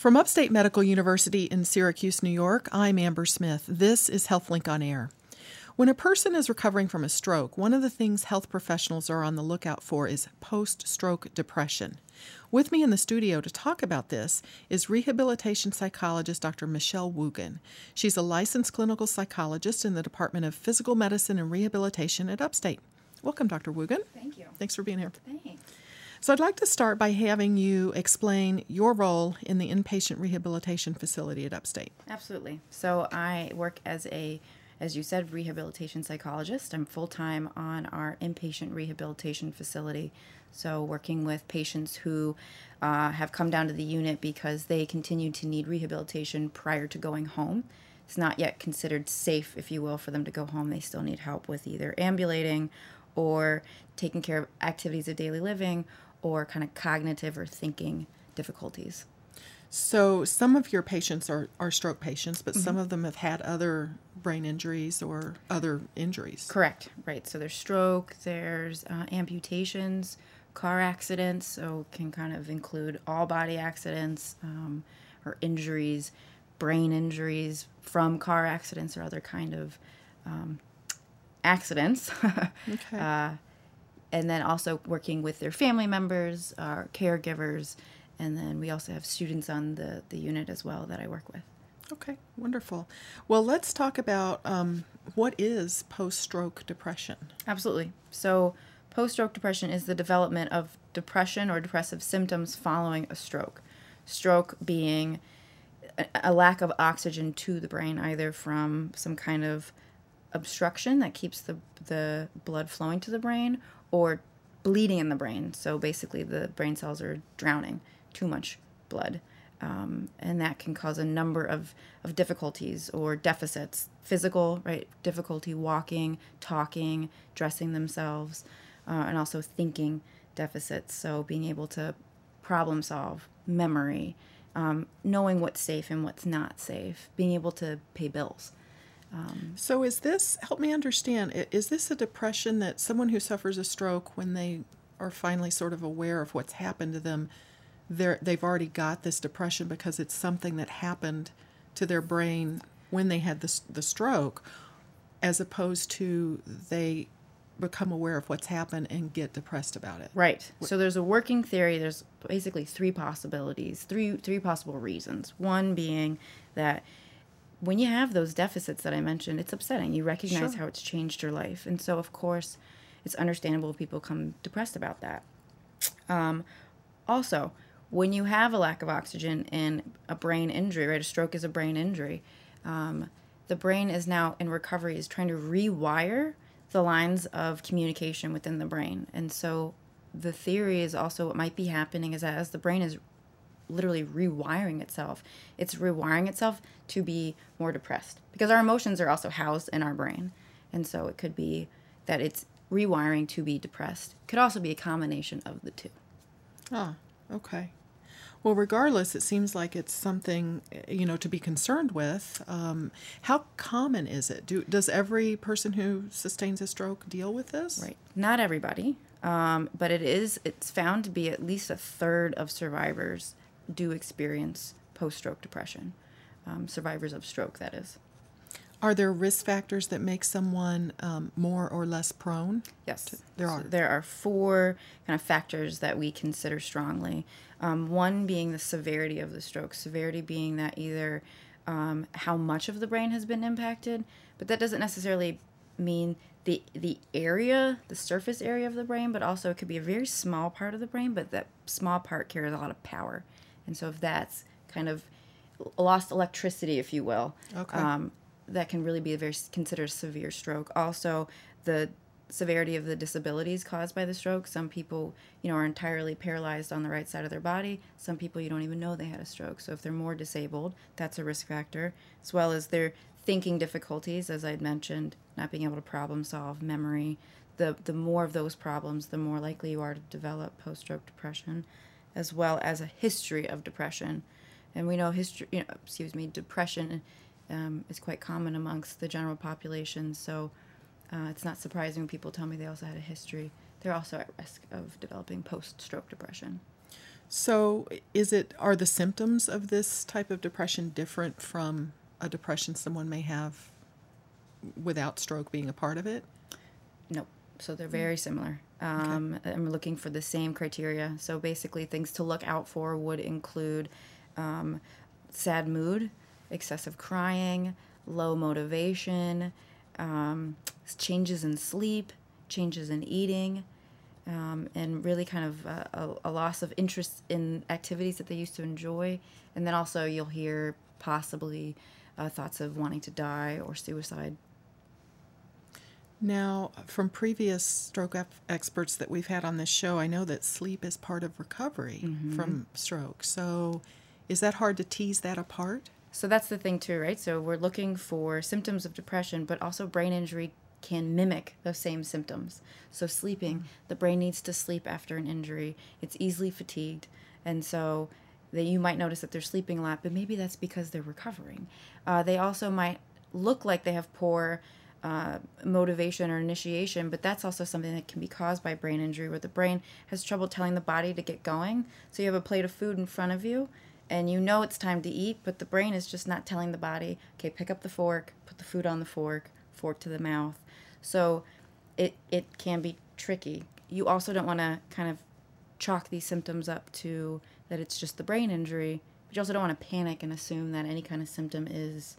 From Upstate Medical University in Syracuse, New York, I'm Amber Smith. This is HealthLink on Air. When a person is recovering from a stroke, one of the things health professionals are on the lookout for is post stroke depression. With me in the studio to talk about this is rehabilitation psychologist Dr. Michelle Woogan. She's a licensed clinical psychologist in the Department of Physical Medicine and Rehabilitation at Upstate. Welcome, Dr. Woogan. Thank you. Thanks for being here. Thanks. So, I'd like to start by having you explain your role in the inpatient rehabilitation facility at Upstate. Absolutely. So, I work as a, as you said, rehabilitation psychologist. I'm full time on our inpatient rehabilitation facility. So, working with patients who uh, have come down to the unit because they continue to need rehabilitation prior to going home. It's not yet considered safe, if you will, for them to go home. They still need help with either ambulating or taking care of activities of daily living or kind of cognitive or thinking difficulties. So, some of your patients are, are stroke patients, but mm-hmm. some of them have had other brain injuries or other injuries. Correct, right. So, there's stroke, there's uh, amputations, car accidents, so can kind of include all body accidents um, or injuries, brain injuries from car accidents or other kind of um, accidents. okay. Uh, and then also working with their family members, our caregivers, and then we also have students on the, the unit as well that I work with. Okay, wonderful. Well, let's talk about um, what is post stroke depression. Absolutely. So, post stroke depression is the development of depression or depressive symptoms following a stroke. Stroke being a, a lack of oxygen to the brain, either from some kind of obstruction that keeps the, the blood flowing to the brain or bleeding in the brain. So basically, the brain cells are drowning too much blood. Um, and that can cause a number of, of difficulties or deficits physical, right? Difficulty walking, talking, dressing themselves, uh, and also thinking deficits. So being able to problem solve, memory, um, knowing what's safe and what's not safe, being able to pay bills. Um, so, is this, help me understand, is this a depression that someone who suffers a stroke, when they are finally sort of aware of what's happened to them, they've already got this depression because it's something that happened to their brain when they had the, the stroke, as opposed to they become aware of what's happened and get depressed about it. Right. So there's a working theory. There's basically three possibilities, three three possible reasons. One being that when you have those deficits that I mentioned, it's upsetting. You recognize sure. how it's changed your life. And so, of course, it's understandable people come depressed about that. Um, also, when you have a lack of oxygen and a brain injury, right? A stroke is a brain injury. Um, the brain is now in recovery, is trying to rewire the lines of communication within the brain. And so, the theory is also what might be happening is that as the brain is literally rewiring itself. It's rewiring itself to be more depressed because our emotions are also housed in our brain. And so it could be that it's rewiring to be depressed. It could also be a combination of the two. Ah, okay. Well, regardless, it seems like it's something you know to be concerned with. Um, how common is it? Do, does every person who sustains a stroke deal with this? Right. Not everybody, um, but it is. It's found to be at least a third of survivors do experience post stroke depression, um, survivors of stroke, that is. Are there risk factors that make someone um, more or less prone? Yes, to, there are. So there are four kind of factors that we consider strongly. Um, one being the severity of the stroke, severity being that either um, how much of the brain has been impacted, but that doesn't necessarily mean the the area, the surface area of the brain, but also it could be a very small part of the brain, but that small part carries a lot of power. And so if that's kind of lost electricity, if you will, okay. um, that can really be a very considered severe stroke. Also, the severity of the disabilities caused by the stroke. Some people, you know, are entirely paralyzed on the right side of their body. Some people you don't even know they had a stroke. So if they're more disabled, that's a risk factor, as well as their thinking difficulties, as I'd mentioned, not being able to problem solve, memory. The the more of those problems, the more likely you are to develop post-stroke depression as well as a history of depression. And we know history, you know, excuse me, depression um, is quite common amongst the general population. So uh, it's not surprising when people tell me they also had a history. They're also at risk of developing post-stroke depression. So, is it are the symptoms of this type of depression different from a depression someone may have without stroke being a part of it? No. So they're very similar. Um, I'm looking for the same criteria. So basically, things to look out for would include um, sad mood, excessive crying, low motivation, um, changes in sleep, changes in eating, um, and really kind of a, a, a loss of interest in activities that they used to enjoy. And then also, you'll hear possibly uh, thoughts of wanting to die or suicide. Now, from previous stroke experts that we've had on this show, I know that sleep is part of recovery from stroke. So, is that hard to tease that apart? So that's the thing too, right? So we're looking for symptoms of depression, but also brain injury can mimic those same symptoms. So sleeping, the brain needs to sleep after an injury. It's easily fatigued, and so that you might notice that they're sleeping a lot, but maybe that's because they're recovering. Uh, they also might look like they have poor uh, motivation or initiation, but that's also something that can be caused by brain injury, where the brain has trouble telling the body to get going. So you have a plate of food in front of you, and you know it's time to eat, but the brain is just not telling the body, okay, pick up the fork, put the food on the fork, fork to the mouth. So it it can be tricky. You also don't want to kind of chalk these symptoms up to that it's just the brain injury, but you also don't want to panic and assume that any kind of symptom is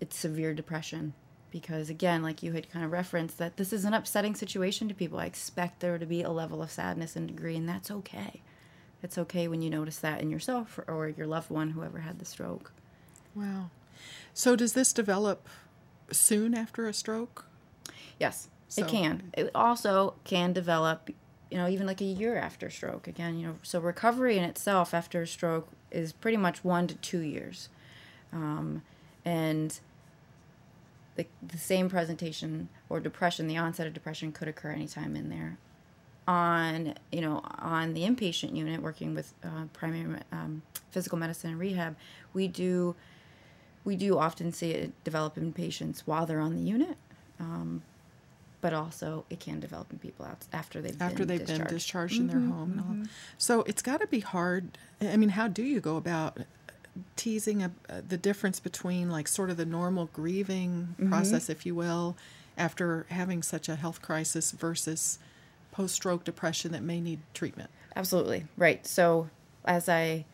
it's severe depression because again like you had kind of referenced that this is an upsetting situation to people. I expect there to be a level of sadness and degree and that's okay. It's okay when you notice that in yourself or, or your loved one whoever had the stroke. Wow. So, does this develop soon after a stroke? yes So- it can. It also can develop you know even like a year after stroke. Again you know so recovery in itself after a stroke is pretty much one to two years. Um, and the, the same presentation or depression the onset of depression could occur anytime in there on you know on the inpatient unit working with uh, primary um, physical medicine and rehab we do we do often see it develop in patients while they're on the unit um, but also it can develop in people out after they've After been they've discharged. been discharged in their home and all. So, it's got to be hard. I mean, how do you go about teasing a, uh, the difference between, like, sort of the normal grieving process, if you will, after having such a health crisis versus post stroke depression that may need treatment? Absolutely right. So, as I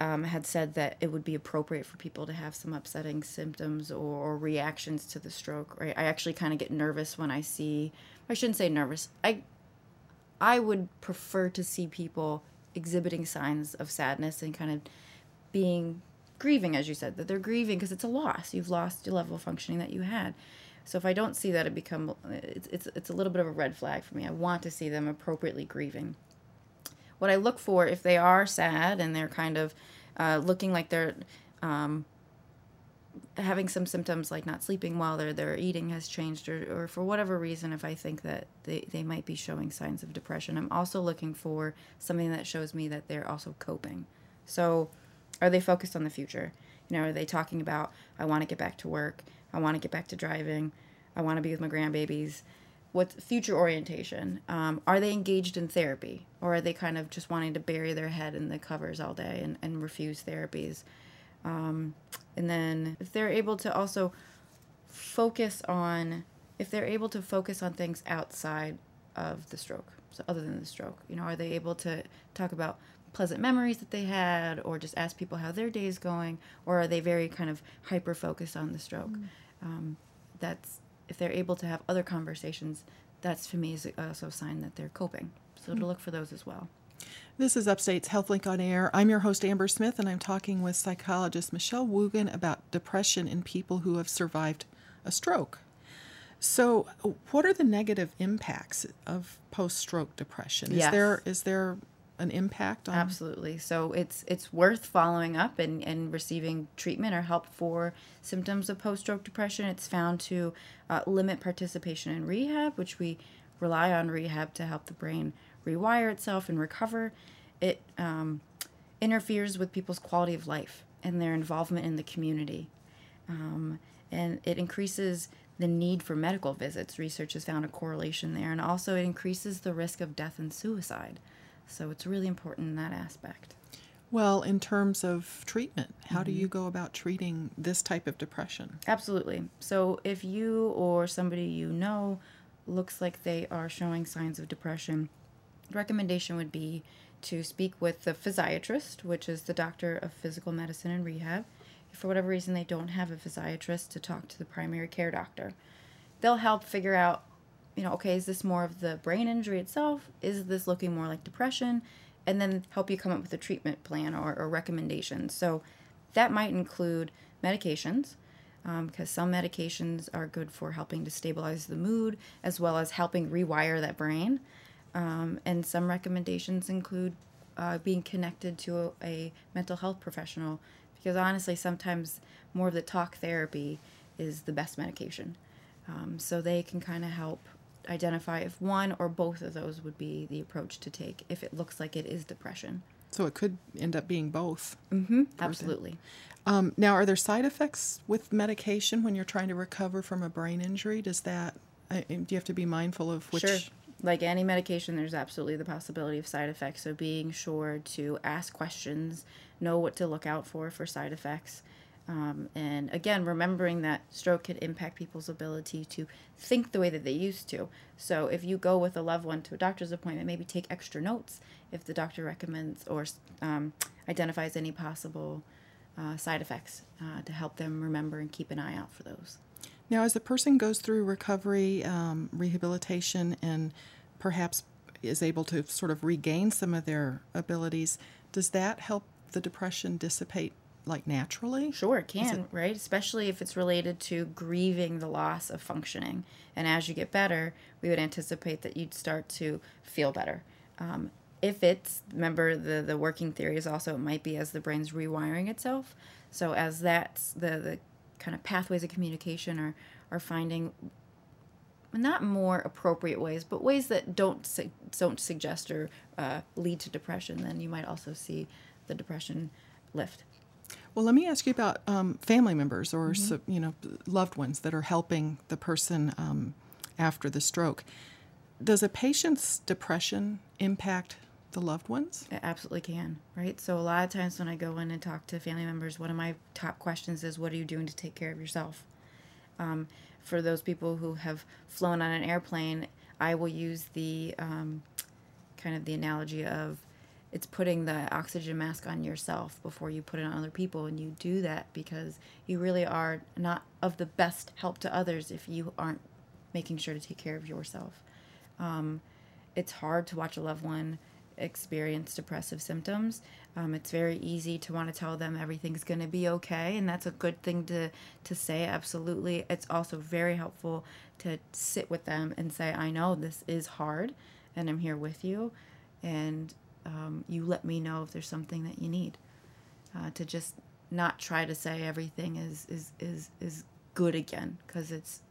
um, had said, that it would be appropriate for people to have some upsetting symptoms or, or reactions to the stroke. Right. I actually kind of get nervous when I see. I shouldn't say nervous. I I would prefer to see people exhibiting signs of sadness and kind of being grieving, as you said, that they're grieving because it's a loss. You've lost your level of functioning that you had. So if I don't see that, it become it's, it's it's a little bit of a red flag for me. I want to see them appropriately grieving. What I look for if they are sad and they're kind of uh, looking like they're um, having some symptoms like not sleeping well, their their eating has changed, or, or for whatever reason, if I think that they, they might be showing signs of depression, I'm also looking for something that shows me that they're also coping. So, are they focused on the future? You know, are they talking about I want to get back to work, I want to get back to driving, I want to be with my grandbabies. What's future orientation? Um, are they engaged in therapy, or are they kind of just wanting to bury their head in the covers all day and, and refuse therapies? Um, and then if they're able to also focus on, if they're able to focus on things outside of the stroke, so other than the stroke, you know, are they able to talk about pleasant memories that they had, or just ask people how their day is going, or are they very kind of hyper focused on the stroke? Um, that's if they're able to have other conversations, that's for me is also a sign that they're coping. So to look for those as well. This is Upstate's HealthLink on Air. I'm your host, Amber Smith, and I'm talking with psychologist Michelle Woogan about depression in people who have survived a stroke. So, what are the negative impacts of post stroke depression? Is there is there an impact on Absolutely. So it's it's worth following up and, and receiving treatment or help for symptoms of post stroke depression. It's found to uh, limit participation in rehab, which we rely on rehab to help the brain rewire itself and recover. It um, interferes with people's quality of life and their involvement in the community. Um, and it increases the need for medical visits. Research has found a correlation there. And also, it increases the risk of death and suicide. So it's really important in that aspect. Well, in terms of treatment, how do you mm-hmm. go about treating this type of depression? Absolutely. So if you or somebody you know looks like they are showing signs of depression, the recommendation would be to speak with the physiatrist, which is the doctor of physical medicine and rehab. If for whatever reason they don't have a physiatrist, to talk to the primary care doctor. They'll help figure out, you know, okay, is this more of the brain injury itself? Is this looking more like depression? And then help you come up with a treatment plan or, or recommendations. So that might include medications, because um, some medications are good for helping to stabilize the mood as well as helping rewire that brain. Um, and some recommendations include uh, being connected to a, a, mental health professional because honestly, sometimes more of the talk therapy is the best medication. Um, so they can kind of help identify if one or both of those would be the approach to take if it looks like it is depression. So it could end up being both. Mm-hmm. Absolutely. Um, now, are there side effects with medication when you're trying to recover from a brain injury? Does that uh, do you have to be mindful of which? Sure like any medication, there's absolutely the possibility of side effects. So being sure to ask questions, know what to look out for for side effects. Um, and again, remembering that stroke can impact people's ability to think the way that they used to. So, if you go with a loved one to a doctor's appointment, maybe take extra notes if the doctor recommends or um, identifies any possible uh, side effects uh, to help them remember and keep an eye out for those. Now, as the person goes through recovery, um, rehabilitation, and perhaps is able to sort of regain some of their abilities, does that help the depression dissipate like naturally? Sure, it can, it... right? Especially if it's related to grieving the loss of functioning. And as you get better, we would anticipate that you'd start to feel better. Um, if it's, remember, the, the working theory is also it might be as the brain's rewiring itself. So as that's the, the kind of pathways of communication are, are finding not more appropriate ways, but ways that don't su- don't suggest or uh, lead to depression, then you might also see the depression lift. Well, let me ask you about um, family members or mm-hmm. you know loved ones that are helping the person um, after the stroke. Does a patient's depression impact the loved ones? It absolutely can, right? So a lot of times when I go in and talk to family members, one of my top questions is, "What are you doing to take care of yourself?" Um, for those people who have flown on an airplane, I will use the um, kind of the analogy of it's putting the oxygen mask on yourself before you put it on other people and you do that because you really are not of the best help to others if you aren't making sure to take care of yourself. Um, it's hard to watch a loved one experience depressive symptoms. Um, it's very easy to want to tell them everything's going to be okay and that's a good thing to to say absolutely. It's also very helpful to sit with them and say i know this is hard and i'm here with you and um, you let me know if there's something that you need. Uh, to just not try to say everything is is is is good again because it's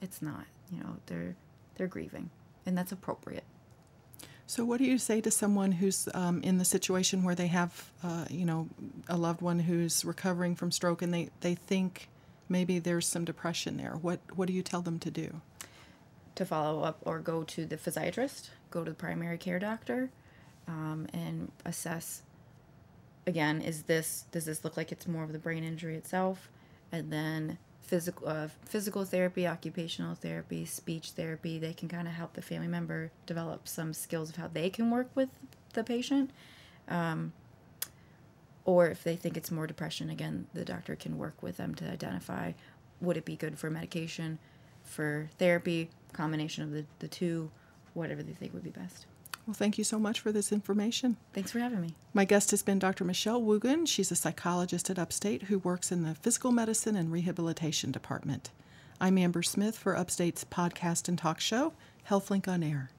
it's not. You know, they're they're grieving, and that's appropriate. So, what do you say to someone who's um, in the situation where they have, uh, you know, a loved one who's recovering from stroke, and they, they think maybe there's some depression there? What what do you tell them to do? To follow up, or go to the physiatrist, go to the primary care doctor, um, and assess again is this does this look like it's more of the brain injury itself? And then physical uh, physical therapy occupational therapy speech therapy they can kind of help the family member develop some skills of how they can work with the patient. Um, or if they think it's more depression again the doctor can work with them to identify would it be good for medication for therapy combination of the, the two whatever they think would be best well, thank you so much for this information. Thanks for having me. My guest has been Dr. Michelle Woogan. She's a psychologist at Upstate who works in the Physical Medicine and Rehabilitation Department. I'm Amber Smith for Upstate's podcast and talk show, HealthLink on Air.